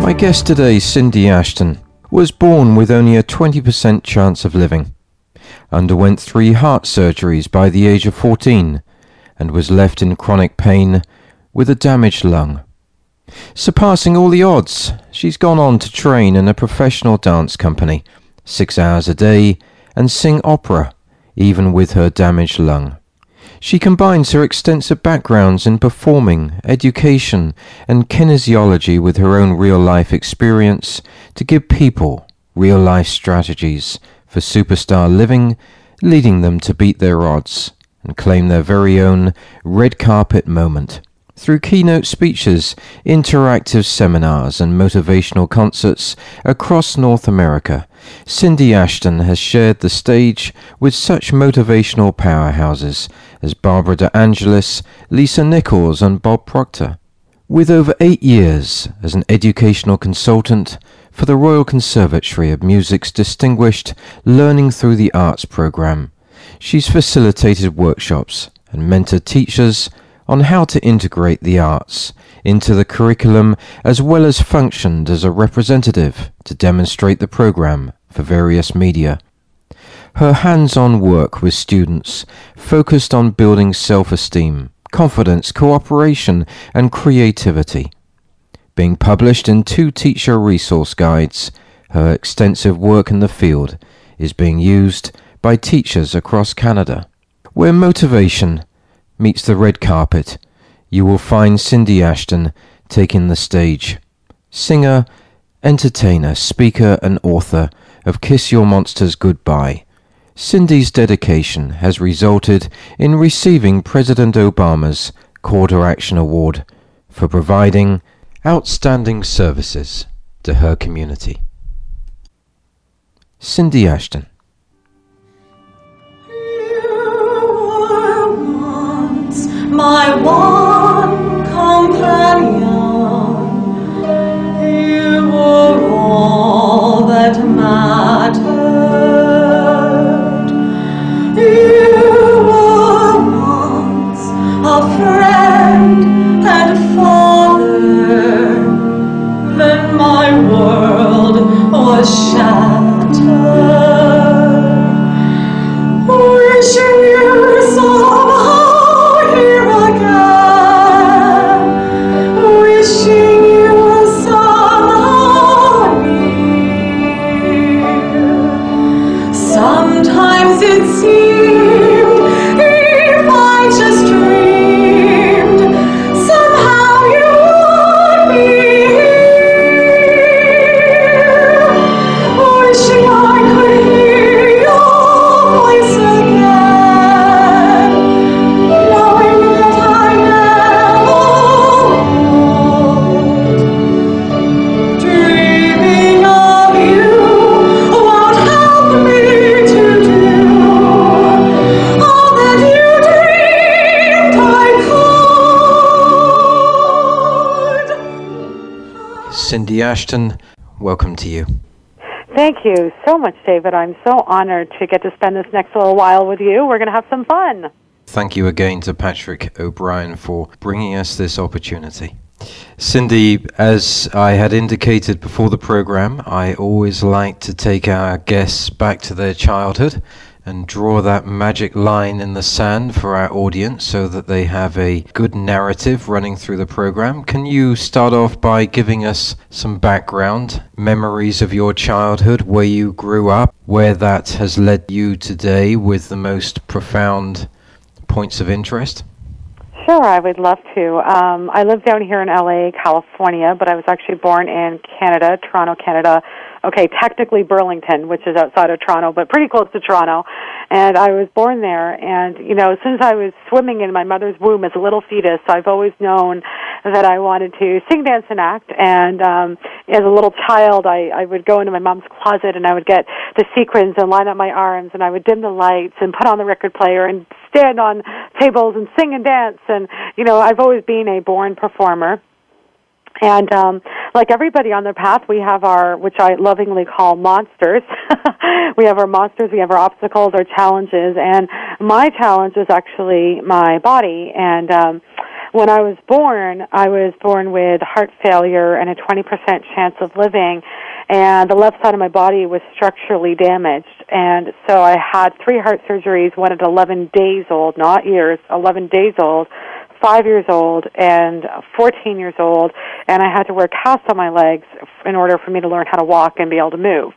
My guest today, Cindy Ashton, was born with only a 20% chance of living, underwent three heart surgeries by the age of 14, and was left in chronic pain with a damaged lung. Surpassing all the odds, she's gone on to train in a professional dance company, six hours a day, and sing opera even with her damaged lung. She combines her extensive backgrounds in performing, education, and kinesiology with her own real life experience to give people real life strategies for superstar living, leading them to beat their odds and claim their very own red carpet moment through keynote speeches, interactive seminars, and motivational concerts across North America. Cindy Ashton has shared the stage with such motivational powerhouses as Barbara DeAngelis, Lisa Nichols, and Bob Proctor. With over eight years as an educational consultant for the Royal Conservatory of Music's distinguished Learning Through the Arts program, she's facilitated workshops and mentored teachers on how to integrate the arts into the curriculum as well as functioned as a representative to demonstrate the program for various media. Her hands-on work with students focused on building self-esteem, confidence, cooperation, and creativity. Being published in two teacher resource guides, her extensive work in the field is being used by teachers across Canada, where motivation meets the red carpet, you will find Cindy Ashton taking the stage. Singer, entertainer, speaker, and author of Kiss Your Monsters Goodbye. Cindy's dedication has resulted in receiving President Obama's to Action Award for providing outstanding services to her community. Cindy Ashton. My one companion. You were all that mattered. You were once a friend Ashton, welcome to you. Thank you so much, David. I'm so honored to get to spend this next little while with you. We're going to have some fun. Thank you again to Patrick O'Brien for bringing us this opportunity. Cindy, as I had indicated before the program, I always like to take our guests back to their childhood and draw that magic line in the sand for our audience so that they have a good narrative running through the program. Can you start off by giving us some background, memories of your childhood, where you grew up, where that has led you today with the most profound points of interest? Sure, I would love to. Um, I live down here in LA, California, but I was actually born in Canada, Toronto, Canada, okay, technically Burlington, which is outside of Toronto, but pretty close to Toronto. And I was born there. And, you know, since I was swimming in my mother's womb as a little fetus, I've always known that I wanted to sing, dance, and act. And um, as a little child, I, I would go into my mom's closet and I would get the sequins and line up my arms and I would dim the lights and put on the record player and stand on tables and sing and dance. And, you know, I've always been a born performer. And um, like everybody on their path, we have our, which I lovingly call monsters. we have our monsters, we have our obstacles, our challenges, and my challenge is actually my body. And um, when I was born, I was born with heart failure and a 20% chance of living, and the left side of my body was structurally damaged. And so I had three heart surgeries, one at 11 days old, not years, 11 days old five years old and 14 years old, and I had to wear casts on my legs in order for me to learn how to walk and be able to move.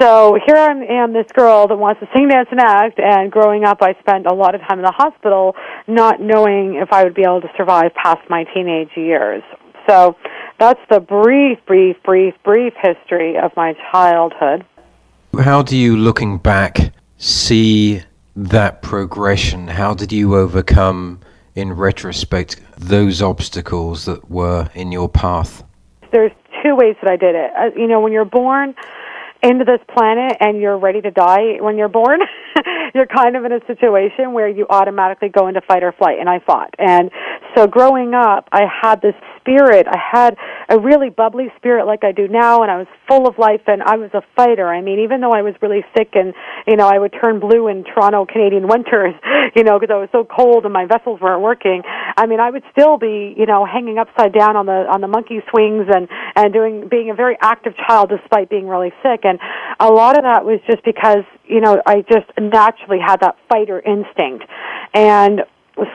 So here I am, this girl that wants to sing, dance, and act, and growing up I spent a lot of time in the hospital not knowing if I would be able to survive past my teenage years. So that's the brief, brief, brief, brief history of my childhood. How do you, looking back, see that progression? How did you overcome in retrospect, those obstacles that were in your path? There's two ways that I did it. Uh, you know, when you're born into this planet and you're ready to die when you're born, you're kind of in a situation where you automatically go into fight or flight, and I fought. And so growing up, I had this spirit. I had a really bubbly spirit like I do now, and I was full of life, and I was a fighter. I mean, even though I was really sick, and you know, I would turn blue in Toronto Canadian winters, you know, because I was so cold and my vessels weren't working. I mean, I would still be, you know, hanging upside down on the on the monkey swings and and doing being a very active child despite being really sick. And a lot of that was just because you know I just naturally had that fighter instinct, and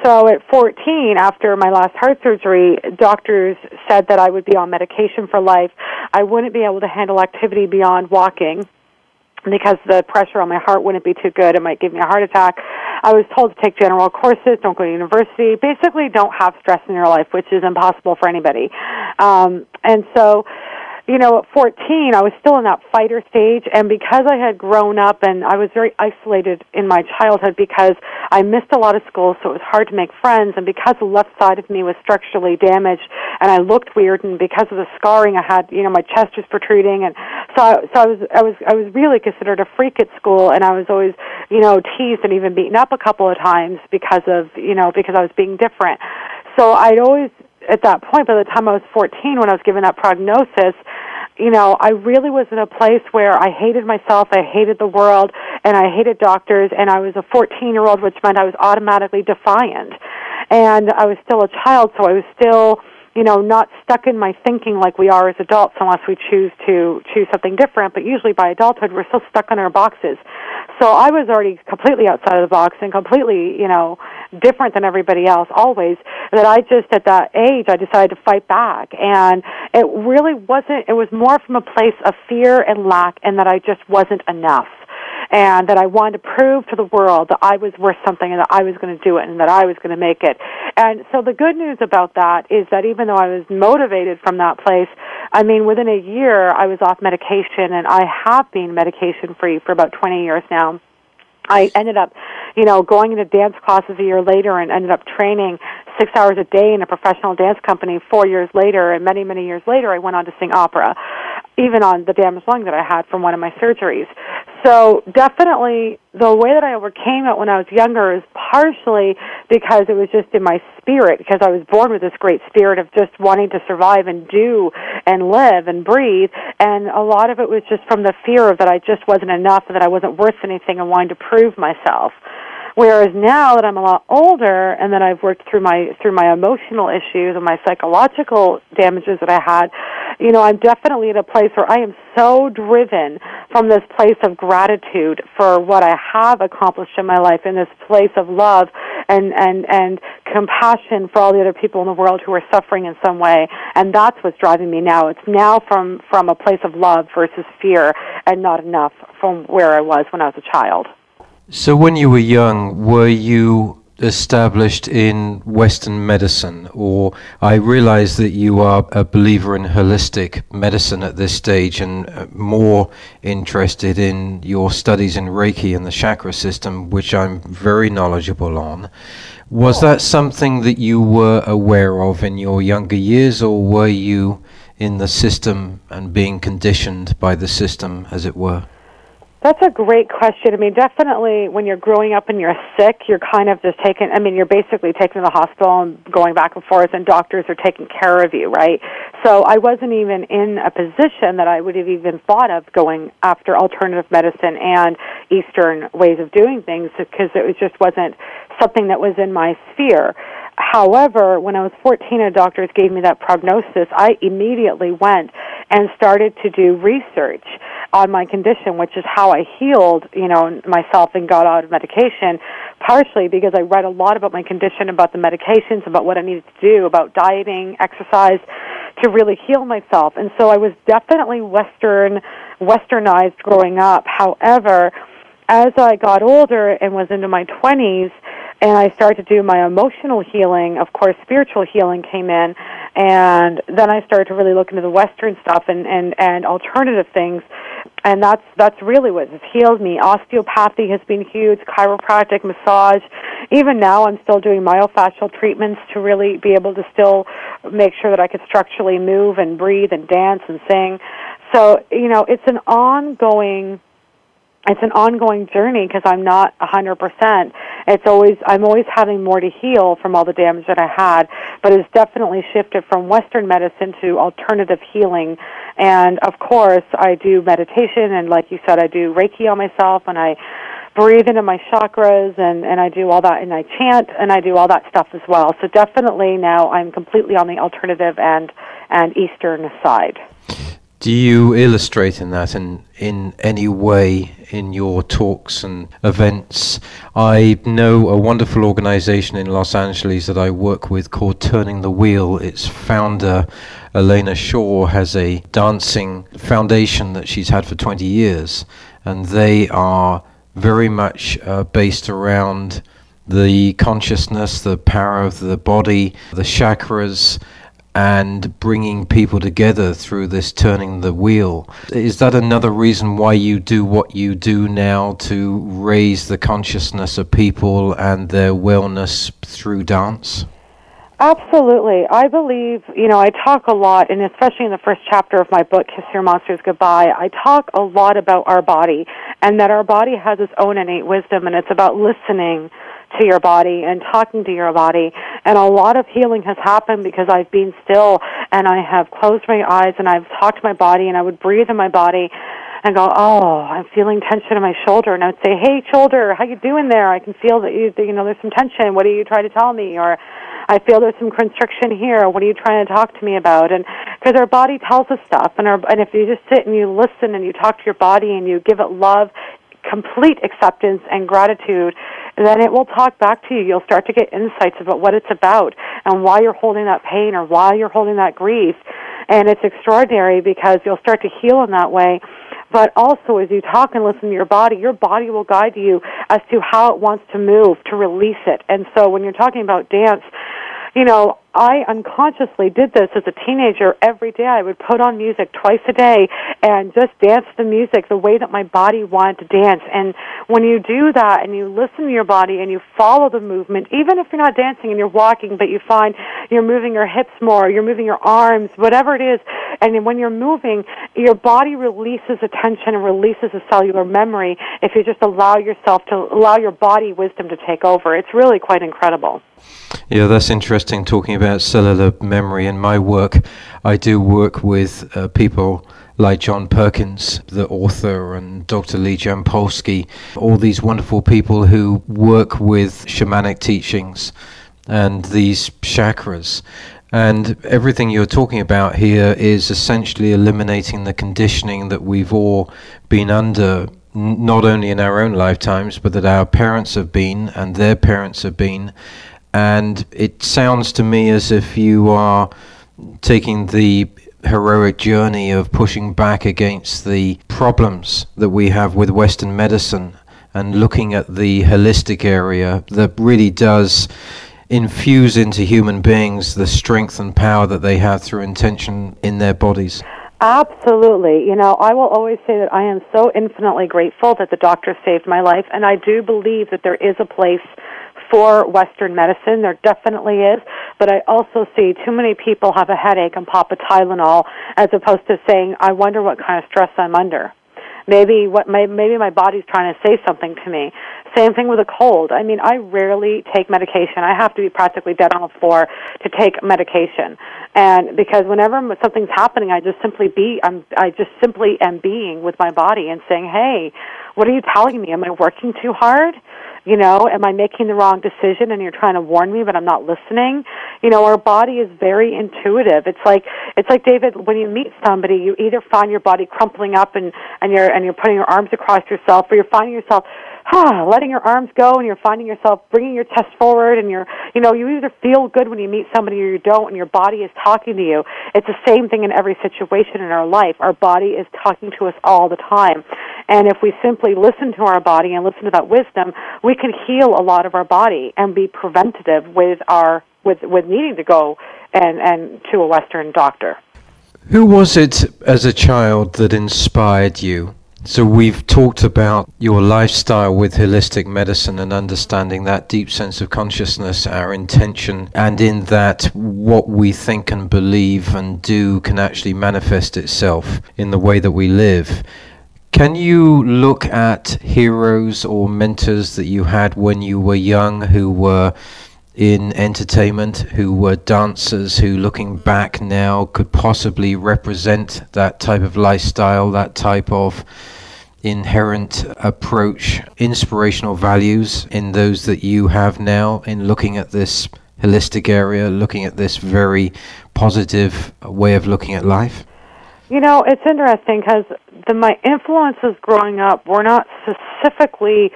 so at 14, after my last heart surgery, doctors said that I would be on medication for life. I wouldn't be able to handle activity beyond walking because the pressure on my heart wouldn't be too good. It might give me a heart attack. I was told to take general courses, don't go to university. Basically, don't have stress in your life, which is impossible for anybody. Um, and so you know, at 14, I was still in that fighter stage, and because I had grown up and I was very isolated in my childhood because I missed a lot of school, so it was hard to make friends, and because the left side of me was structurally damaged and I looked weird, and because of the scarring I had, you know, my chest was protruding, and so I, so I was I was I was really considered a freak at school, and I was always, you know, teased and even beaten up a couple of times because of, you know, because I was being different. So I'd always at that point, by the time I was 14, when I was given that prognosis, you know, I really was in a place where I hated myself, I hated the world, and I hated doctors, and I was a 14 year old, which meant I was automatically defiant. And I was still a child, so I was still, you know, not stuck in my thinking like we are as adults unless we choose to choose something different, but usually by adulthood we're still stuck in our boxes. So I was already completely outside of the box and completely, you know, different than everybody else always that I just at that age I decided to fight back. And it really wasn't it was more from a place of fear and lack and that I just wasn't enough and that I wanted to prove to the world that I was worth something and that I was going to do it and that I was going to make it. And so the good news about that is that even though I was motivated from that place, I mean, within a year I was off medication and I have been medication free for about 20 years now. I ended up, you know, going into dance classes a year later and ended up training six hours a day in a professional dance company four years later and many, many years later I went on to sing opera even on the damaged lung that I had from one of my surgeries. So definitely the way that I overcame it when I was younger is partially because it was just in my spirit, because I was born with this great spirit of just wanting to survive and do and live and breathe. And a lot of it was just from the fear that I just wasn't enough and that I wasn't worth anything and wanting to prove myself. Whereas now that I'm a lot older and that I've worked through my through my emotional issues and my psychological damages that I had, you know, I'm definitely at a place where I am so driven from this place of gratitude for what I have accomplished in my life in this place of love and and and compassion for all the other people in the world who are suffering in some way. And that's what's driving me now. It's now from from a place of love versus fear and not enough from where I was when I was a child. So when you were young, were you established in Western medicine, or I realize that you are a believer in holistic medicine at this stage and uh, more interested in your studies in Reiki and the chakra system, which I'm very knowledgeable on. Was that something that you were aware of in your younger years, or were you in the system and being conditioned by the system, as it were? That's a great question. I mean, definitely when you're growing up and you're sick, you're kind of just taken, I mean, you're basically taken to the hospital and going back and forth, and doctors are taking care of you, right? So I wasn't even in a position that I would have even thought of going after alternative medicine and Eastern ways of doing things because it was just wasn't something that was in my sphere. However, when I was 14 and doctors gave me that prognosis, I immediately went and started to do research on my condition, which is how I healed, you know, myself and got out of medication, partially because I read a lot about my condition, about the medications, about what I needed to do, about dieting, exercise to really heal myself. And so I was definitely western westernized growing up. However, as I got older and was into my 20s, and I started to do my emotional healing. Of course, spiritual healing came in, and then I started to really look into the Western stuff and and and alternative things, and that's that's really what has healed me. Osteopathy has been huge, chiropractic, massage. Even now, I'm still doing myofascial treatments to really be able to still make sure that I could structurally move and breathe and dance and sing. So you know, it's an ongoing it's an ongoing journey because I'm not hundred percent. It's always I'm always having more to heal from all the damage that I had, but it's definitely shifted from Western medicine to alternative healing. And of course, I do meditation, and like you said, I do Reiki on myself, and I breathe into my chakras, and and I do all that, and I chant, and I do all that stuff as well. So definitely now I'm completely on the alternative and and Eastern side. Do you illustrate in that in, in any way in your talks and events? I know a wonderful organization in Los Angeles that I work with called Turning the Wheel. Its founder, Elena Shaw, has a dancing foundation that she's had for 20 years, and they are very much uh, based around the consciousness, the power of the body, the chakras, and bringing people together through this turning the wheel. Is that another reason why you do what you do now to raise the consciousness of people and their wellness through dance? Absolutely. I believe, you know, I talk a lot, and especially in the first chapter of my book, Kiss Your Monsters Goodbye, I talk a lot about our body and that our body has its own innate wisdom, and it's about listening to your body and talking to your body. And a lot of healing has happened because I've been still and I have closed my eyes and I've talked to my body and I would breathe in my body and go, oh, I'm feeling tension in my shoulder, and I would say, hey, shoulder, how you doing there? I can feel that you, you know, there's some tension. What are you trying to tell me? Or I feel there's some constriction here. What are you trying to talk to me about? And because our body tells us stuff, and our and if you just sit and you listen and you talk to your body and you give it love, complete acceptance and gratitude, then it will talk back to you. You'll start to get insights about what it's about and why you're holding that pain or why you're holding that grief. And it's extraordinary because you'll start to heal in that way. But also, as you talk and listen to your body, your body will guide you as to how it wants to move to release it. And so, when you're talking about dance, you know, I unconsciously did this as a teenager every day. I would put on music twice a day and just dance the music the way that my body wanted to dance. And when you do that and you listen to your body and you follow the movement, even if you're not dancing and you're walking, but you find you're moving your hips more, you're moving your arms, whatever it is, and when you're moving, your body releases attention and releases a cellular memory if you just allow yourself to allow your body wisdom to take over. It's really quite incredible. Yeah, that's interesting talking about cellular memory. In my work, I do work with uh, people like John Perkins, the author, and Dr. Lee Jampolsky, all these wonderful people who work with shamanic teachings and these chakras. And everything you're talking about here is essentially eliminating the conditioning that we've all been under, n- not only in our own lifetimes, but that our parents have been and their parents have been and it sounds to me as if you are taking the heroic journey of pushing back against the problems that we have with Western medicine and looking at the holistic area that really does infuse into human beings the strength and power that they have through intention in their bodies? Absolutely. You know, I will always say that I am so infinitely grateful that the doctor saved my life, and I do believe that there is a place for Western medicine. There definitely is, but I also see too many people have a headache and pop a Tylenol as opposed to saying, "I wonder what kind of stress I'm under." Maybe what my, maybe my body's trying to say something to me. Same thing with a cold. I mean, I rarely take medication. I have to be practically dead on the floor to take medication. And because whenever something's happening, I just simply be I'm I just simply am being with my body and saying, "Hey, what are you telling me? Am I working too hard?" You know, am I making the wrong decision and you're trying to warn me but I'm not listening? You know, our body is very intuitive. It's like it's like David when you meet somebody, you either find your body crumpling up and and you're and you're putting your arms across yourself or you're finding yourself ah, letting your arms go and you're finding yourself bringing your chest forward and you're, you know, you either feel good when you meet somebody or you don't and your body is talking to you. It's the same thing in every situation in our life. Our body is talking to us all the time. And if we simply listen to our body and listen to that wisdom, we can heal a lot of our body and be preventative with our, with, with needing to go and, and to a Western doctor. Who was it as a child that inspired you so we've talked about your lifestyle with holistic medicine and understanding that deep sense of consciousness, our intention, and in that what we think and believe and do can actually manifest itself in the way that we live. Can you look at heroes or mentors that you had when you were young who were in entertainment, who were dancers, who looking back now could possibly represent that type of lifestyle, that type of inherent approach, inspirational values in those that you have now in looking at this holistic area, looking at this very positive way of looking at life? You know, it's interesting because my influences growing up were not specifically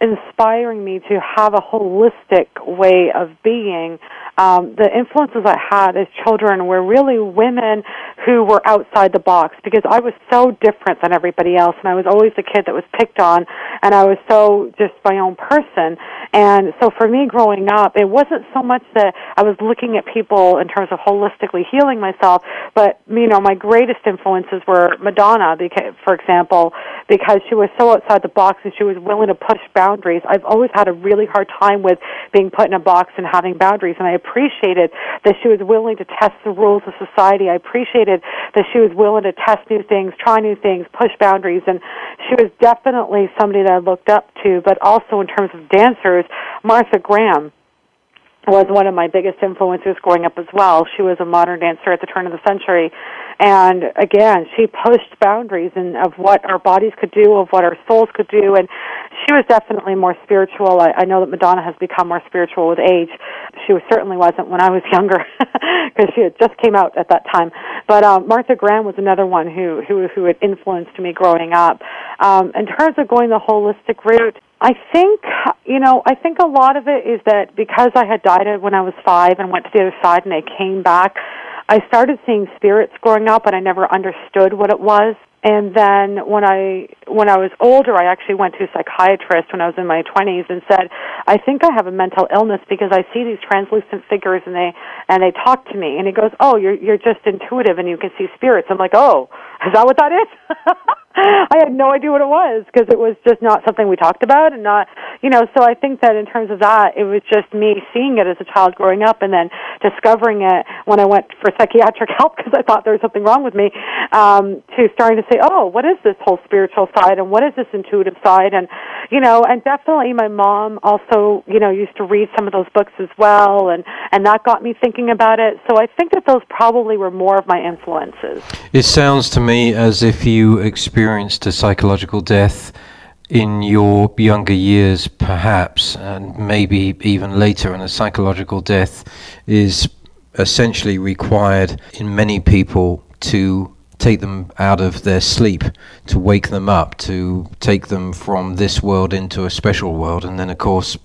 inspiring me to have a holistic way of being um, the influences I had as children were really women who were outside the box because I was so different than everybody else, and I was always the kid that was picked on, and I was so just my own person. And so for me growing up, it wasn't so much that I was looking at people in terms of holistically healing myself, but you know, my greatest influences were Madonna, for example, because she was so outside the box and she was willing to push boundaries. I've always had a really hard time with being put in a box and having boundaries, and I appreciated that she was willing to test the rules of society. I appreciated that she was willing to test new things, try new things, push boundaries, and she was definitely somebody that I looked up to. But also in terms of dancers, Martha Graham was one of my biggest influences growing up as well. She was a modern dancer at the turn of the century. And again, she pushed boundaries and of what our bodies could do, of what our souls could do. And she was definitely more spiritual. I, I know that Madonna has become more spiritual with age. She was, certainly wasn't when I was younger because she had just came out at that time. But um, Martha Graham was another one who, who, who had influenced me growing up. Um, in terms of going the holistic route, I think, you know, I think a lot of it is that because I had died when I was five and went to the other side and I came back, I started seeing spirits growing up and I never understood what it was. And then when I when I was older, I actually went to a psychiatrist when I was in my 20s and said, "I think I have a mental illness because I see these translucent figures and they and they talk to me." And he goes, "Oh, you're you're just intuitive and you can see spirits." I'm like, "Oh, is that what that is?" I had no idea what it was because it was just not something we talked about and not, you know, so I think that in terms of that, it was just me seeing it as a child growing up and then discovering it when I went for psychiatric help because I thought there was something wrong with me, um, to starting to say, oh, what is this whole spiritual side and what is this intuitive side? And, you know, and definitely my mom also, you know, used to read some of those books as well and, and that got me thinking about it. So I think that those probably were more of my influences. It sounds to me as if you experienced experienced a psychological death in your younger years, perhaps, and maybe even later, and a psychological death is essentially required in many people to take them out of their sleep, to wake them up, to take them from this world into a special world, and then, of course,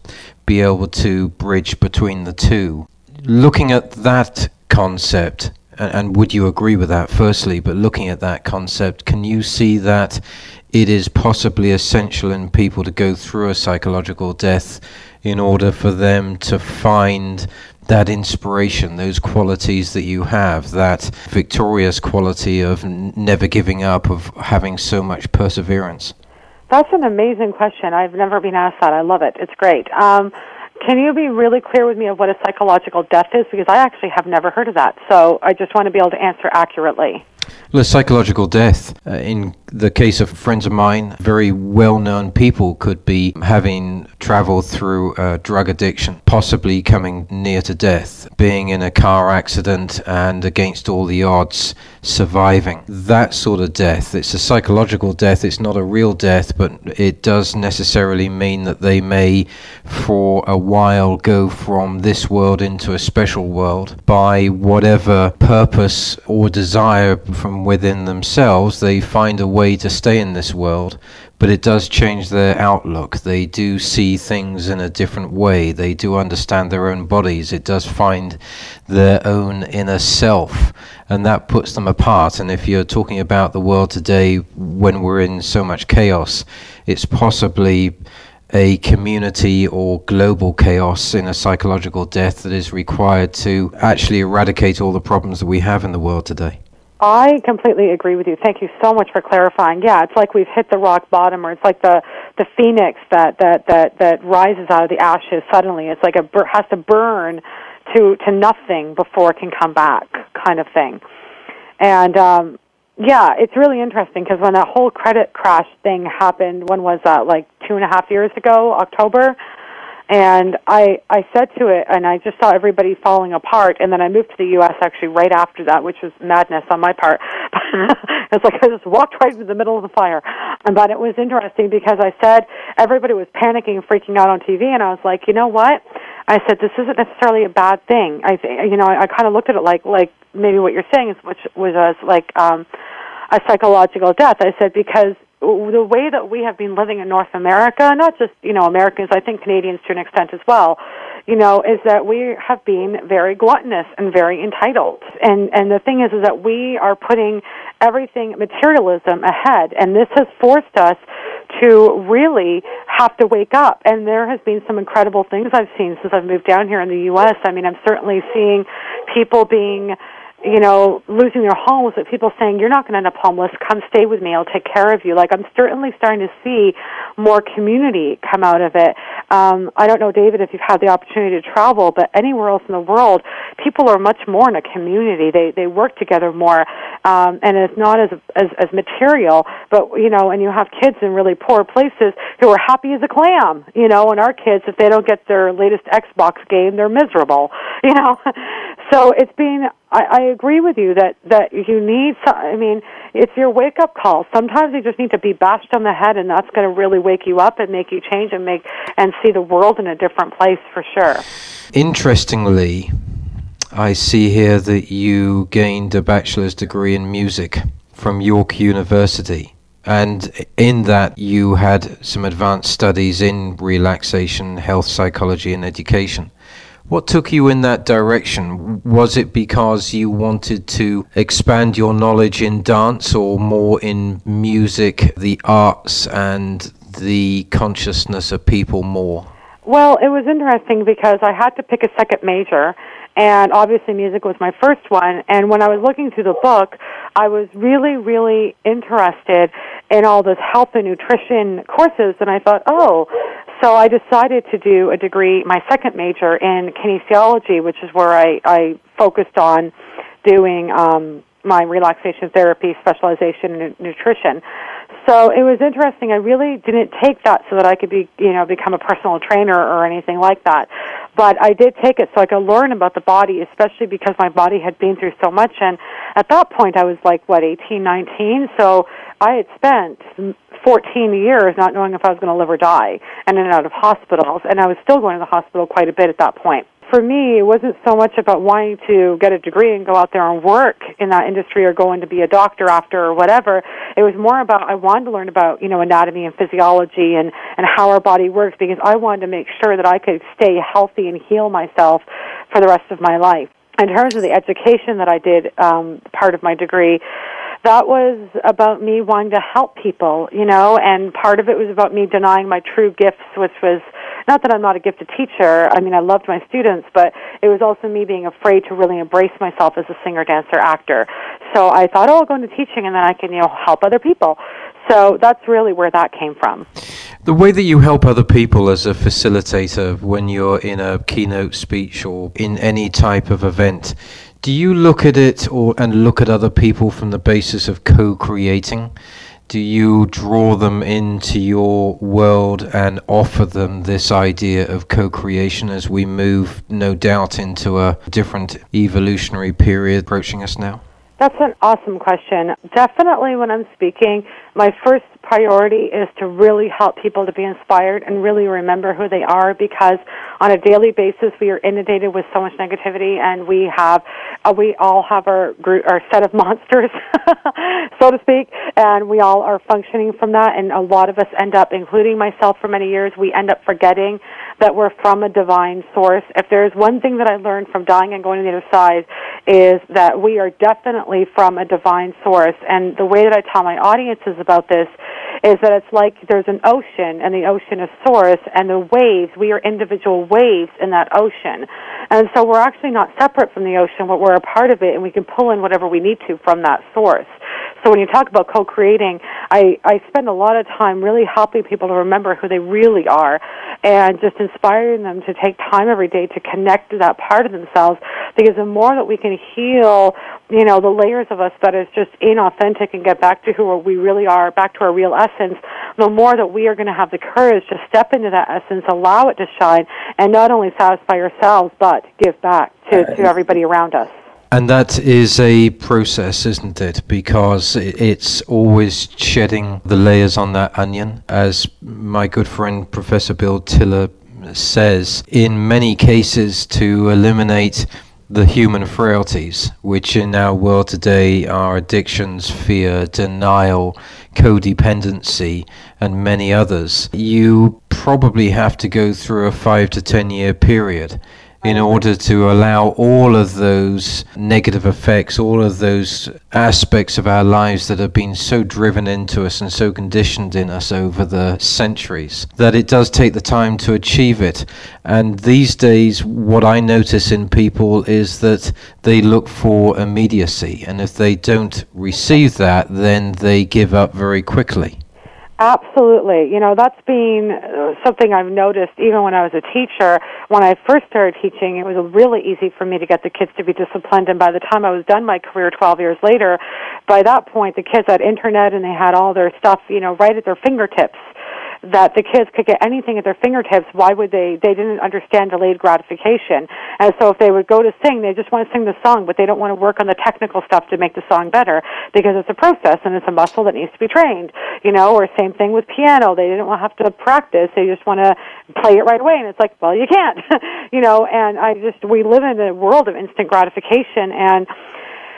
be able to bridge between the two. Looking at that concept, and, and would you agree with that, firstly? But looking at that concept, can you see that it is possibly essential in people to go through a psychological death in order for them to find that inspiration, those qualities that you have, that victorious quality of n- never giving up, of having so much perseverance? That's an amazing question. I've never been asked that. I love it. It's great. Um, can you be really clear with me of what a psychological death is? Because I actually have never heard of that. So I just want to be able to answer accurately. Well, psychological death, uh, in the case of friends of mine, very well known people could be having traveled through a drug addiction, possibly coming near to death, being in a car accident and against all the odds, surviving. That sort of death. It's a psychological death, it's not a real death, but it does necessarily mean that they may, for a while, go from this world into a special world by whatever purpose or desire from within themselves, they find a way to stay in this world, but it does change their outlook. They do see things in a different way. They do understand their own bodies. It does find their own inner self, and that puts them apart. And if you're talking about the world today when we're in so much chaos, it's possibly a community or global chaos in a psychological death that is required to actually eradicate all the problems that we have in the world today. I completely agree with you. Thank you so much for clarifying. Yeah, it's like we've hit the rock bottom, or it's like the the phoenix that that that that rises out of the ashes suddenly. It's like a has to burn to to nothing before it can come back, kind of thing. And um, yeah, it's really interesting because when that whole credit crash thing happened, when was that? Like two and a half years ago, October and I I said to it, and I just saw everybody falling apart. And then I moved to the U.S. actually right after that, which was madness on my part. it's like I just walked right into the middle of the fire. But it was interesting because I said everybody was panicking, and freaking out on TV, and I was like, you know what? I said this isn't necessarily a bad thing. I you know I, I kind of looked at it like like maybe what you're saying is which was like um, a psychological death. I said because the way that we have been living in North America, not just you know Americans, I think Canadians to an extent as well, you know, is that we have been very gluttonous and very entitled. And and the thing is, is that we are putting everything materialism ahead, and this has forced us to really have to wake up. And there has been some incredible things I've seen since I've moved down here in the U.S. I mean, I'm certainly seeing people being you know, losing their homes, but people saying, you're not going to end up homeless, come stay with me, I'll take care of you. Like, I'm certainly starting to see more community come out of it. Um, I don't know, David, if you've had the opportunity to travel, but anywhere else in the world, people are much more in a community. They, they work together more, um, and it's not as, as, as material, but, you know, and you have kids in really poor places who are happy as a clam, you know, and our kids, if they don't get their latest Xbox game, they're miserable, you know. So it's been I, I agree with you that that you need. Some, I mean, it's your wake up call. Sometimes you just need to be bashed on the head, and that's going to really wake you up and make you change and make and see the world in a different place for sure. Interestingly, I see here that you gained a bachelor's degree in music from York University. And in that, you had some advanced studies in relaxation, health psychology, and education. What took you in that direction? Was it because you wanted to expand your knowledge in dance or more in music, the arts, and the consciousness of people more? Well, it was interesting because I had to pick a second major, and obviously music was my first one. And when I was looking through the book, I was really, really interested in all this health and nutrition courses, and I thought, oh, so I decided to do a degree, my second major in kinesiology, which is where I, I focused on doing um, my relaxation therapy specialization in nutrition. So it was interesting. I really didn't take that so that I could be, you know, become a personal trainer or anything like that. But I did take it so I could learn about the body, especially because my body had been through so much. And at that point, I was like, what, 18, 19? So I had spent 14 years not knowing if I was going to live or die and in and out of hospitals, and I was still going to the hospital quite a bit at that point. For me, it wasn't so much about wanting to get a degree and go out there and work in that industry or going to be a doctor after or whatever. It was more about I wanted to learn about, you know, anatomy and physiology and, and how our body works because I wanted to make sure that I could stay healthy and heal myself for the rest of my life. In terms of the education that I did, um, part of my degree, that was about me wanting to help people, you know, and part of it was about me denying my true gifts, which was not that I'm not a gifted teacher. I mean, I loved my students, but it was also me being afraid to really embrace myself as a singer, dancer, actor. So I thought, oh, I'll go into teaching and then I can, you know, help other people. So that's really where that came from. The way that you help other people as a facilitator when you're in a keynote speech or in any type of event, do you look at it or and look at other people from the basis of co-creating? Do you draw them into your world and offer them this idea of co-creation as we move, no doubt, into a different evolutionary period approaching us now? That's an awesome question. Definitely, when I'm speaking, my first priority is to really help people to be inspired and really remember who they are because on a daily basis we are inundated with so much negativity and we have uh, we all have our group our set of monsters so to speak and we all are functioning from that. And a lot of us end up including myself for many years we end up forgetting that we're from a divine source. If there's one thing that I learned from dying and going to the other side is that we are definitely from a divine source. And the way that I tell my audiences about this is that it's like there's an ocean and the ocean is source and the waves, we are individual waves in that ocean. And so we're actually not separate from the ocean, but we're a part of it and we can pull in whatever we need to from that source. So when you talk about co-creating, I, I spend a lot of time really helping people to remember who they really are and just inspiring them to take time every day to connect to that part of themselves because the more that we can heal, you know, the layers of us that is just inauthentic and get back to who we really are, back to our real essence, the more that we are going to have the courage to step into that essence, allow it to shine, and not only satisfy ourselves, but give back to, to everybody around us. And that is a process, isn't it? Because it's always shedding the layers on that onion. As my good friend Professor Bill Tiller says, in many cases, to eliminate the human frailties, which in our world today are addictions, fear, denial, codependency, and many others, you probably have to go through a five to ten year period in oh. order to allow all of those negative effects, all of those aspects of our lives that have been so driven into us and so conditioned in us over the centuries, that it does take the time to achieve it. And these days, what I notice in people is that they look for immediacy, and if they don't receive that, then they give up very quickly. Absolutely. You know, that's been uh, something I've noticed even when I was a teacher. When I first started teaching, it was really easy for me to get the kids to be disciplined. And by the time I was done my career 12 years later, by that point, the kids had internet and they had all their stuff, you know, right at their fingertips that the kids could get anything at their fingertips, why would they? They didn't understand delayed gratification. And so if they would go to sing, they just want to sing the song, but they don't want to work on the technical stuff to make the song better because it's a process and it's a muscle that needs to be trained. You know, or same thing with piano. They didn't want to have to practice. They just want to play it right away. And it's like, well, you can't. you know, and I just, we live in a world of instant gratification and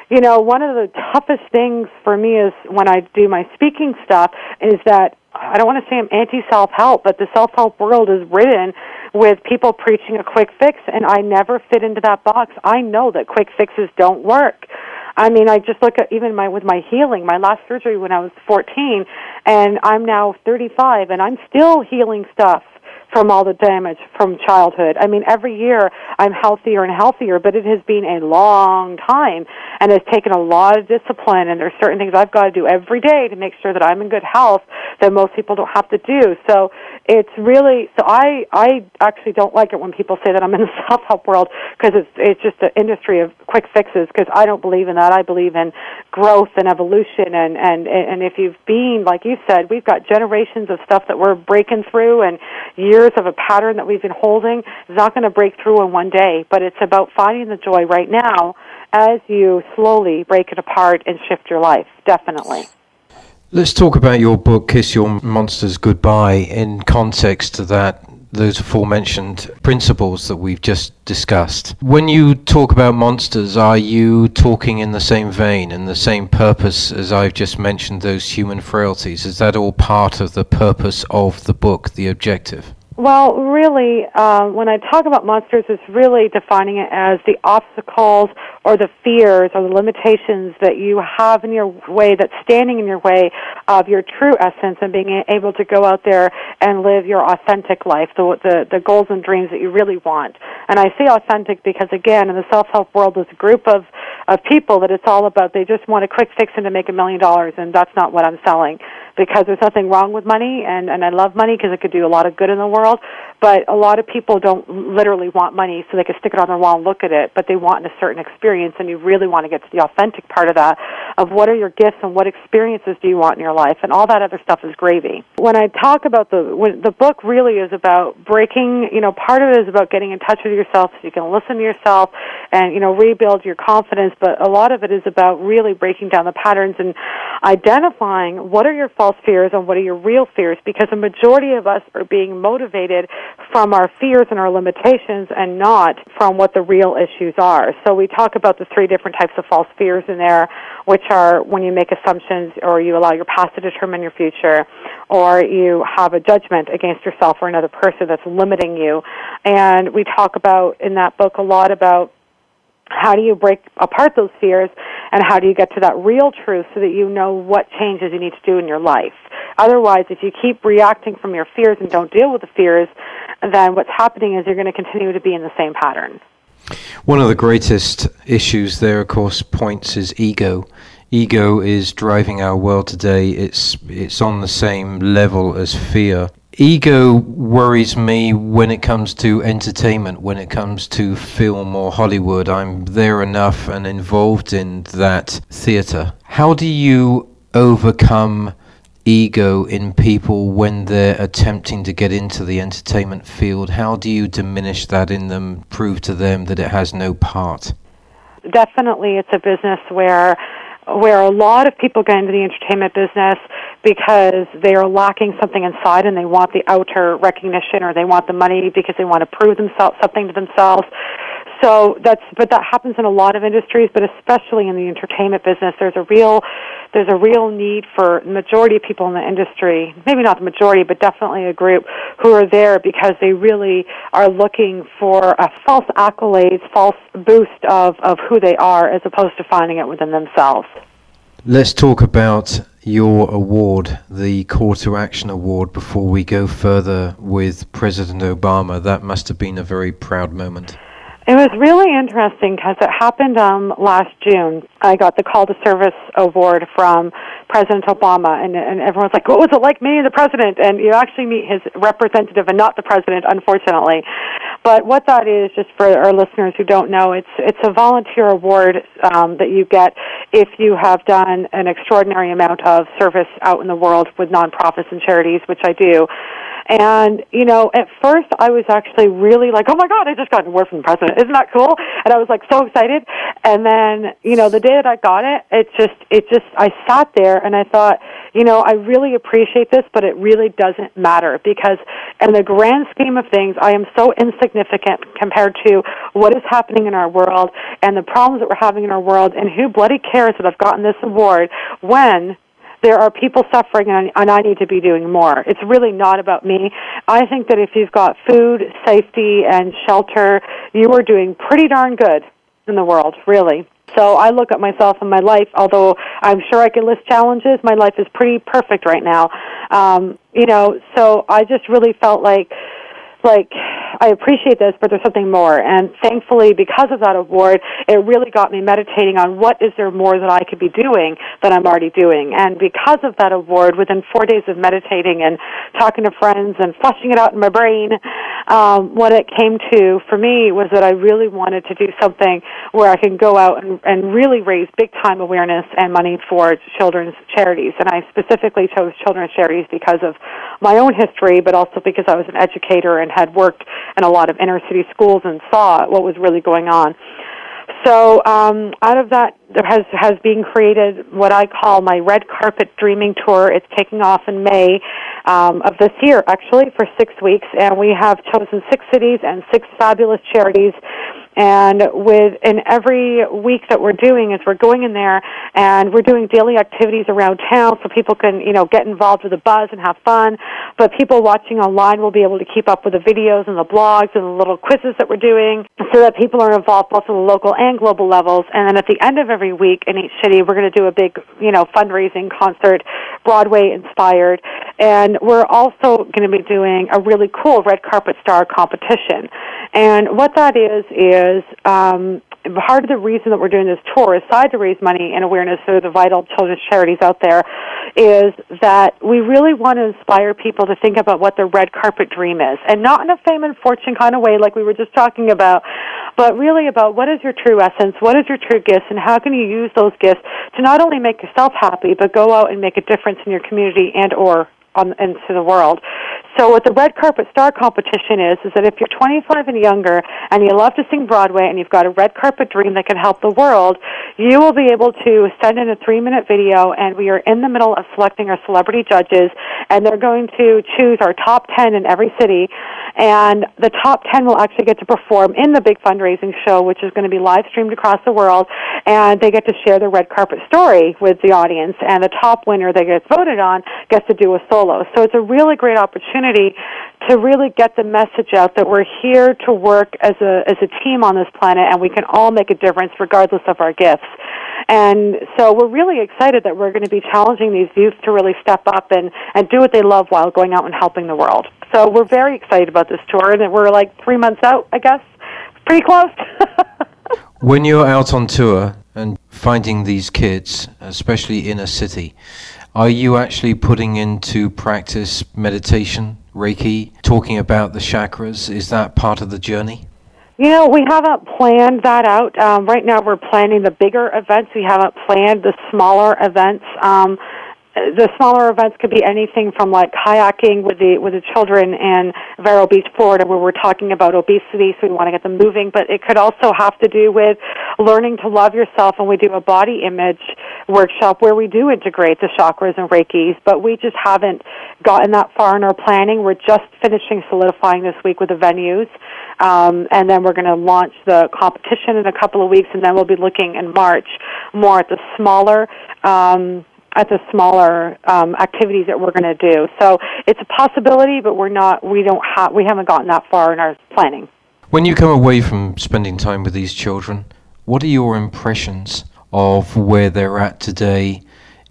you know, one of the toughest things for me is when I do my speaking stuff is that I don't want to say I'm anti self help, but the self help world is ridden with people preaching a quick fix, and I never fit into that box. I know that quick fixes don't work. I mean, I just look at even my with my healing, my last surgery when I was 14, and I'm now 35, and I'm still healing stuff from all the damage from childhood. I mean, every year I'm healthier and healthier, but it has been a long time and it's taken a lot of discipline and there's certain things I've got to do every day to make sure that I'm in good health that most people don't have to do. So it's really so I I actually don't like it when people say that I'm in the self-help world because it's it's just an industry of quick fixes because I don't believe in that. I believe in growth and evolution and and and if you've been like you said, we've got generations of stuff that we're breaking through and years years of a pattern that we've been holding is not going to break through in one day, but it's about finding the joy right now as you slowly break it apart and shift your life. Definitely. Let's talk about your book, Kiss Your Monsters Goodbye, in context to that those aforementioned principles that we've just discussed. When you talk about monsters, are you talking in the same vein and the same purpose as I've just mentioned those human frailties? Is that all part of the purpose of the book, the objective? Well, really, uh, when I talk about monsters, it's really defining it as the obstacles or the fears or the limitations that you have in your way that's standing in your way of your true essence and being able to go out there and live your authentic life, the, the, the goals and dreams that you really want. And I say authentic because, again, in the self-help world, there's a group of, of people that it's all about they just want a quick fix and to make a million dollars, and that's not what I'm selling because there's nothing wrong with money, and, and I love money because it could do a lot of good in the world. But a lot of people don't literally want money so they can stick it on their wall and look at it, but they want a certain experience, and you really want to get to the authentic part of that, of what are your gifts and what experiences do you want in your life, and all that other stuff is gravy. When I talk about the when the book really is about breaking, you know, part of it is about getting in touch with yourself so you can listen to yourself and you know rebuild your confidence, but a lot of it is about really breaking down the patterns and identifying what are your false fears and what are your real fears because the majority of us are being motivated from our fears and our limitations and not from what the real issues are. So we talk about the three different types of false fears in there, which are when you make assumptions or you allow your past to determine your future, or you have a judgment against yourself or another person that's limiting you. And we talk about in that book a lot about how do you break apart those fears and how do you get to that real truth so that you know what changes you need to do in your life? Otherwise if you keep reacting from your fears and don't deal with the fears then what's happening is you're going to continue to be in the same pattern. One of the greatest issues there of course points is ego. Ego is driving our world today. It's it's on the same level as fear ego worries me when it comes to entertainment, when it comes to film or Hollywood. I'm there enough and involved in that theatre. How do you overcome ego in people when they're attempting to get into the entertainment field? How do you diminish that in them, prove to them that it has no part? Definitely, it's a business where where a lot of people get into the entertainment business because they are lacking something inside and they want the outer recognition or they want the money because they want to prove themselves something to themselves. So that's but that happens in a lot of industries, but especially in the entertainment business. There's a real there's a real need for majority of people in the industry, maybe not the majority, but definitely a group who are there because they really are looking for a false accolades, false boost of, of who they are as opposed to finding it within themselves. Let's talk about your award, the Call to Action Award, before we go further with President Obama. That must have been a very proud moment. It was really interesting because it happened um, last June. I got the Call to Service Award from President Obama, and, and everyone's like, "What was it like meeting the president?" And you actually meet his representative and not the president, unfortunately. But what that is, just for our listeners who don't know, it's it's a volunteer award um, that you get if you have done an extraordinary amount of service out in the world with nonprofits and charities, which I do. And, you know, at first I was actually really like, oh my God, I just got an award from the president. Isn't that cool? And I was like so excited. And then, you know, the day that I got it, it just, it just, I sat there and I thought, you know, I really appreciate this, but it really doesn't matter because in the grand scheme of things, I am so insignificant compared to what is happening in our world and the problems that we're having in our world and who bloody cares that I've gotten this award when there are people suffering and, and I need to be doing more. It's really not about me. I think that if you've got food, safety, and shelter, you are doing pretty darn good in the world, really. So I look at myself and my life, although I'm sure I can list challenges, my life is pretty perfect right now. Um, you know, so I just really felt like like I appreciate this, but there's something more. And thankfully, because of that award, it really got me meditating on what is there more that I could be doing that I'm already doing. And because of that award, within four days of meditating and talking to friends and flushing it out in my brain, um, what it came to for me was that I really wanted to do something where I can go out and, and really raise big time awareness and money for children's charities. And I specifically chose children's charities because of my own history, but also because I was an educator and had worked in a lot of inner city schools and saw what was really going on. So um, out of that there has has been created what I call my red carpet dreaming tour. It's kicking off in May um, of this year, actually, for six weeks, and we have chosen six cities and six fabulous charities And with in every week that we're doing is we're going in there and we're doing daily activities around town so people can, you know, get involved with the buzz and have fun. But people watching online will be able to keep up with the videos and the blogs and the little quizzes that we're doing so that people are involved both at the local and global levels. And then at the end of every week in each city, we're going to do a big, you know, fundraising concert, Broadway inspired. And we're also going to be doing a really cool red carpet star competition. And what that is, is um, part of the reason that we're doing this tour, aside to raise money and awareness for the vital children's charities out there, is that we really want to inspire people to think about what their red carpet dream is. And not in a fame and fortune kind of way like we were just talking about, but really about what is your true essence, what is your true gifts, and how can you use those gifts to not only make yourself happy, but go out and make a difference in your community and or on, into the world. So what the red carpet star competition is, is that if you're 25 and younger and you love to sing Broadway and you've got a red carpet dream that can help the world, you will be able to send in a three minute video and we are in the middle of selecting our celebrity judges and they're going to choose our top 10 in every city and the top 10 will actually get to perform in the big fundraising show which is going to be live streamed across the world and they get to share their red carpet story with the audience and the top winner that gets voted on gets to do a solo. So it's a really great opportunity to really get the message out that we're here to work as a as a team on this planet and we can all make a difference regardless of our gifts. And so we're really excited that we're going to be challenging these youth to really step up and, and do what they love while going out and helping the world. So we're very excited about this tour and we're like three months out, I guess. Pretty close. when you're out on tour and finding these kids, especially in a city, are you actually putting into practice meditation, Reiki, talking about the chakras? Is that part of the journey? You know, we haven't planned that out. Um, right now, we're planning the bigger events. We haven't planned the smaller events. Um, the smaller events could be anything from like kayaking with the with the children in Vero Beach, Florida, where we're talking about obesity, so we want to get them moving. But it could also have to do with learning to love yourself, and we do a body image workshop where we do integrate the chakras and Reiki's. But we just haven't gotten that far in our planning. We're just finishing solidifying this week with the venues, um, and then we're going to launch the competition in a couple of weeks, and then we'll be looking in March more at the smaller. Um, at the smaller um, activities that we're going to do. So it's a possibility, but we're not. We don't have. We haven't gotten that far in our planning. When you come away from spending time with these children, what are your impressions of where they're at today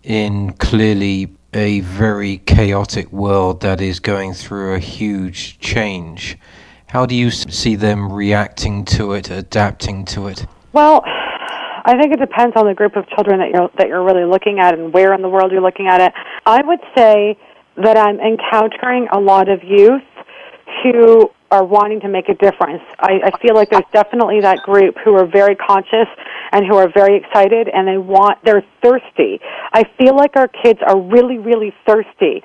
in clearly a very chaotic world that is going through a huge change? How do you see them reacting to it, adapting to it? Well, I think it depends on the group of children that you're that you're really looking at and where in the world you're looking at it. I would say that I'm encountering a lot of youth who are wanting to make a difference. I, I feel like there's definitely that group who are very conscious and who are very excited and they want they're thirsty. I feel like our kids are really, really thirsty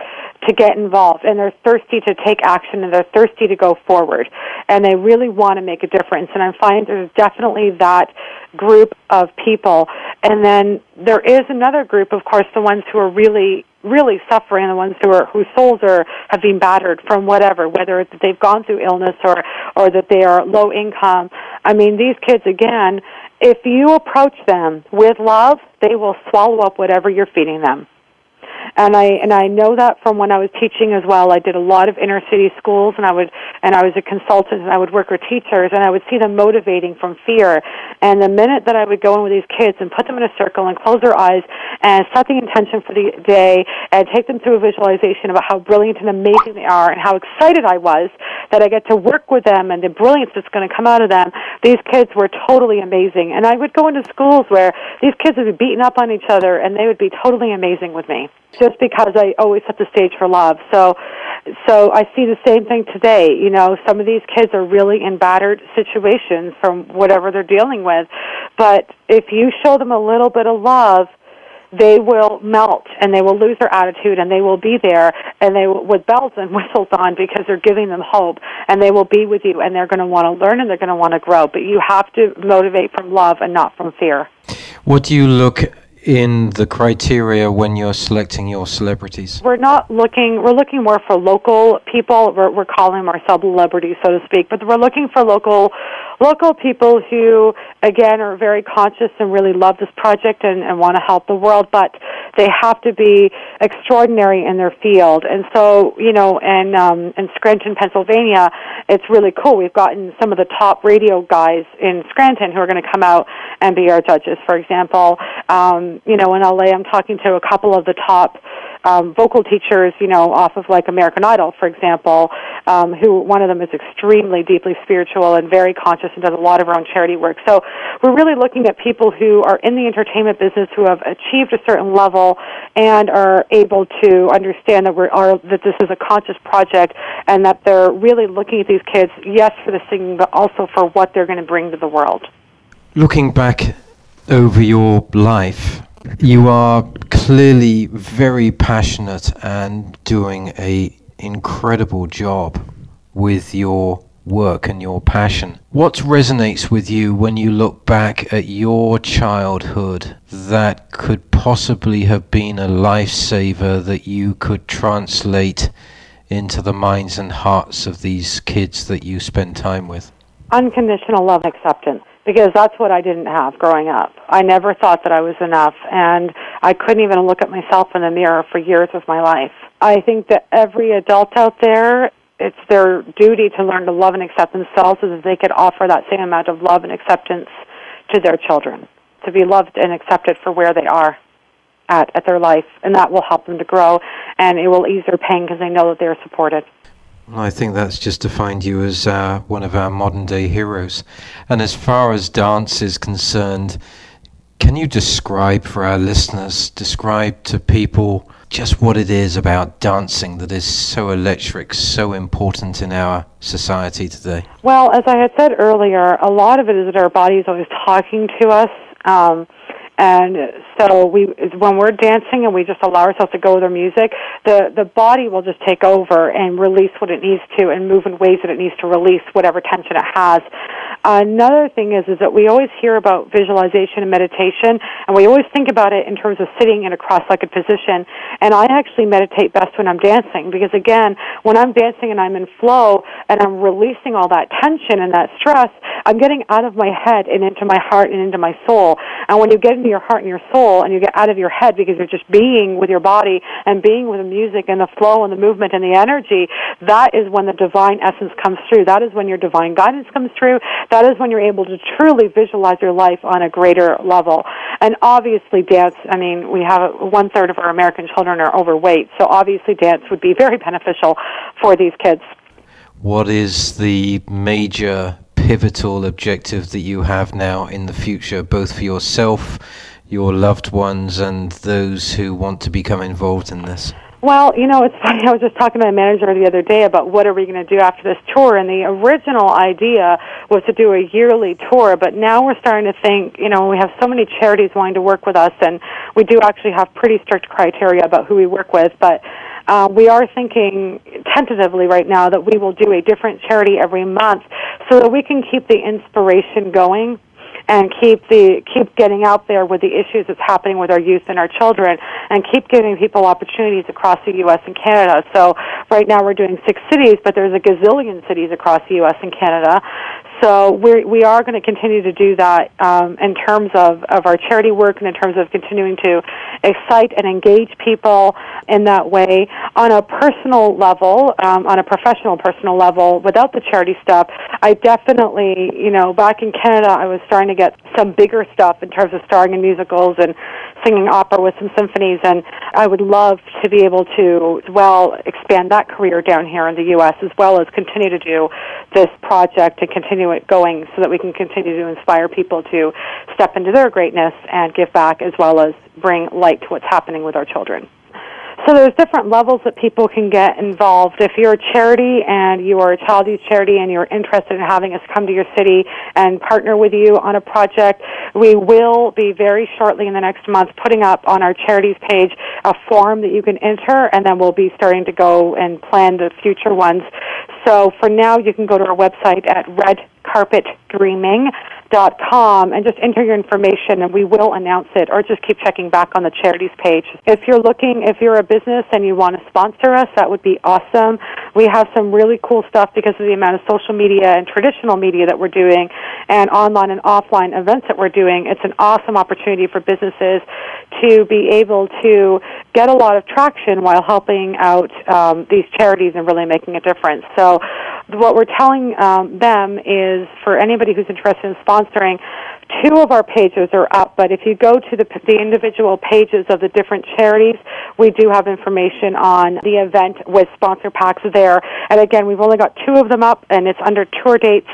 to get involved and they're thirsty to take action and they're thirsty to go forward and they really want to make a difference. And I find there's definitely that group of people. And then there is another group of course the ones who are really really suffering the ones who are whose souls are have been battered from whatever whether it's they've gone through illness or or that they are low income. I mean these kids again if you approach them with love they will swallow up whatever you're feeding them and I and I know that from when I was teaching as well. I did a lot of inner city schools, and I would and I was a consultant, and I would work with teachers, and I would see them motivating from fear. And the minute that I would go in with these kids and put them in a circle and close their eyes and set the intention for the day and take them through a visualization about how brilliant and amazing they are and how excited I was that I get to work with them and the brilliance that's going to come out of them. These kids were totally amazing, and I would go into schools where these kids would be beating up on each other, and they would be totally amazing with me just because I always set the stage for love. So, so I see the same thing today. You know, some of these kids are really in battered situations from whatever they're dealing with, but if you show them a little bit of love, they will melt and they will lose their attitude and they will be there and they will, with bells and whistles on because they're giving them hope and they will be with you and they're going to want to learn and they're going to want to grow but you have to motivate from love and not from fear what do you look in the criteria when you're selecting your celebrities? We're not looking, we're looking more for local people. We're, we're calling them our celebrities, so to speak, but we're looking for local local people who, again, are very conscious and really love this project and, and want to help the world, but they have to be extraordinary in their field. And so, you know, in, um, in Scranton, Pennsylvania, it's really cool. We've gotten some of the top radio guys in Scranton who are going to come out and be our judges. For example, um, you know, in LA, I'm talking to a couple of the top um, vocal teachers, you know, off of like American Idol, for example, um, who one of them is extremely deeply spiritual and very conscious and does a lot of her own charity work. So we're really looking at people who are in the entertainment business who have achieved a certain level and are able to understand that we are that this is a conscious project and that they're really looking at these kids, yes, for the singing, but also for what they're going to bring to the world. Looking back over your life, you are clearly very passionate and doing a incredible job with your work and your passion. What resonates with you when you look back at your childhood that could possibly have been a lifesaver that you could translate into the minds and hearts of these kids that you spend time with? Unconditional love acceptance because that's what I didn't have growing up. I never thought that I was enough, and I couldn't even look at myself in the mirror for years of my life. I think that every adult out there, it's their duty to learn to love and accept themselves so that they could offer that same amount of love and acceptance to their children, to be loved and accepted for where they are at, at their life, and that will help them to grow, and it will ease their pain because they know that they're supported. I think that's just defined you as uh, one of our modern day heroes. And as far as dance is concerned, can you describe for our listeners, describe to people just what it is about dancing that is so electric, so important in our society today? Well, as I had said earlier, a lot of it is that our body is always talking to us. Um, and so we when we're dancing and we just allow ourselves to go with our music the the body will just take over and release what it needs to and move in ways that it needs to release whatever tension it has another thing is is that we always hear about visualization and meditation and we always think about it in terms of sitting in a cross-legged position and i actually meditate best when i'm dancing because again when i'm dancing and i'm in flow and i'm releasing all that tension and that stress i'm getting out of my head and into my heart and into my soul and when you get into your heart and your soul and you get out of your head because you're just being with your body and being with the music and the flow and the movement and the energy, that is when the divine essence comes through. That is when your divine guidance comes through. That is when you're able to truly visualize your life on a greater level. And obviously dance, I mean, we have one third of our American children are overweight, so obviously dance would be very beneficial for these kids. What is the major pivotal objective that you have now in the future, both for yourself, your loved ones, and those who want to become involved in this? Well, you know, it's funny. I was just talking to my manager the other day about what are we going to do after this tour, and the original idea was to do a yearly tour, but now we're starting to think, you know, we have so many charities wanting to work with us, and we do actually have pretty strict criteria about who we work with, but uh, we are thinking tentatively right now that we will do a different charity every month so that we can keep the inspiration going and keep the keep getting out there with the issues that's happening with our youth and our children and keep giving people opportunities across the US and Canada. So right now we're doing six cities, but there's a gazillion cities across the US and Canada. So we we are going to continue to do that um, in terms of, of our charity work and in terms of continuing to excite and engage people in that way. On a personal level, um, on a professional personal level, without the charity stuff, I definitely, you know, back in Canada, I was starting to get some bigger stuff in terms of starring in musicals and singing opera with some symphonies, and I would love to be able to, well, expand that career down here in the U.S. as well as continue to do this project and continue it going so that we can continue to inspire people to step into their greatness and give back as well as bring light to what's happening with our children. So there's different levels that people can get involved. If you're a charity and you are a child youth charity and you're interested in having us come to your city and partner with you on a project, we will be very shortly in the next month putting up on our charities page a form that you can enter and then we'll be starting to go and plan the future ones. So for now you can go to our website at redcarpetdreaming.com dot com and just enter your information and we will announce it or just keep checking back on the charities page. If you're looking, if you're a business and you want to sponsor us, that would be awesome. We have some really cool stuff because of the amount of social media and traditional media that we're doing and online and offline events that we're doing, it's an awesome opportunity for businesses to be able to get a lot of traction while helping out um, these charities and really making a difference. So, what we're telling um, them is for anybody who's interested in sponsoring, two of our pages are up, but if you go to the, the individual pages of the different charities, we do have information on the event with sponsor packs there. And again, we've only got two of them up, and it's under tour dates.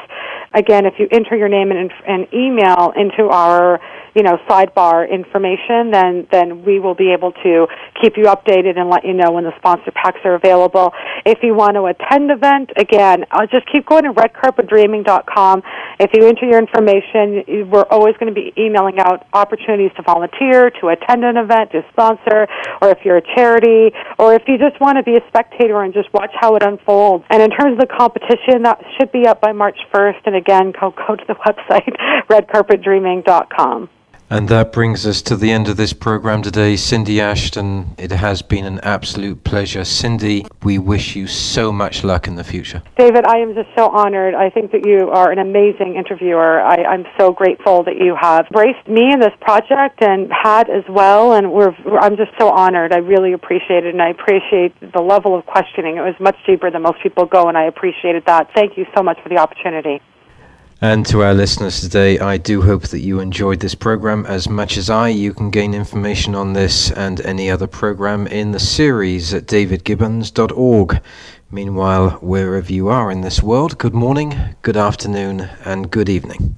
Again, if you enter your name and, and email into our you know sidebar information, then then we will be able to keep you updated and let you know when the sponsor packs are available. If you want to attend the event, again, I'll just keep going to redcarpetdreaming.com. If you enter your information, we're always going to be emailing out opportunities to volunteer, to attend an event, to sponsor, or if you're a charity, or if you just want to be a spectator and just watch how it unfolds. And in terms of the competition, that should be up by March 1st. And again, go, go to the website, redcarpetdreaming.com. And that brings us to the end of this program today. Cindy Ashton, it has been an absolute pleasure. Cindy, we wish you so much luck in the future. David, I am just so honored. I think that you are an amazing interviewer. I, I'm so grateful that you have embraced me in this project and Pat as well. And we're, I'm just so honored. I really appreciate it, and I appreciate the level of questioning. It was much deeper than most people go, and I appreciated that. Thank you so much for the opportunity. And to our listeners today, I do hope that you enjoyed this program as much as I. You can gain information on this and any other program in the series at davidgibbons.org. Meanwhile, wherever you are in this world, good morning, good afternoon, and good evening.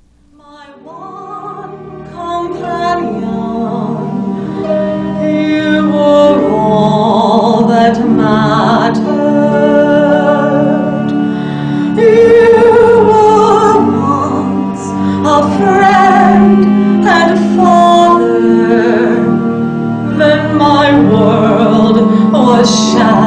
That mattered. Friend and father. Then my world was shattered.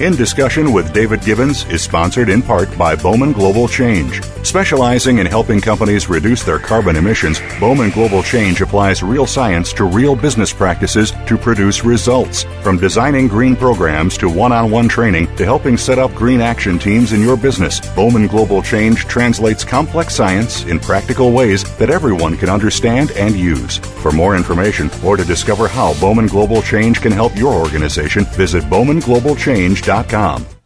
In Discussion with David Gibbons is sponsored in part by Bowman Global Change. Specializing in helping companies reduce their carbon emissions, Bowman Global Change applies real science to real business practices to produce results. From designing green programs to one on one training to helping set up green action teams in your business, Bowman Global Change translates complex science in practical ways that everyone can understand and use. For more information or to discover how Bowman Global Change can help your organization, visit bowmanglobalchange.com.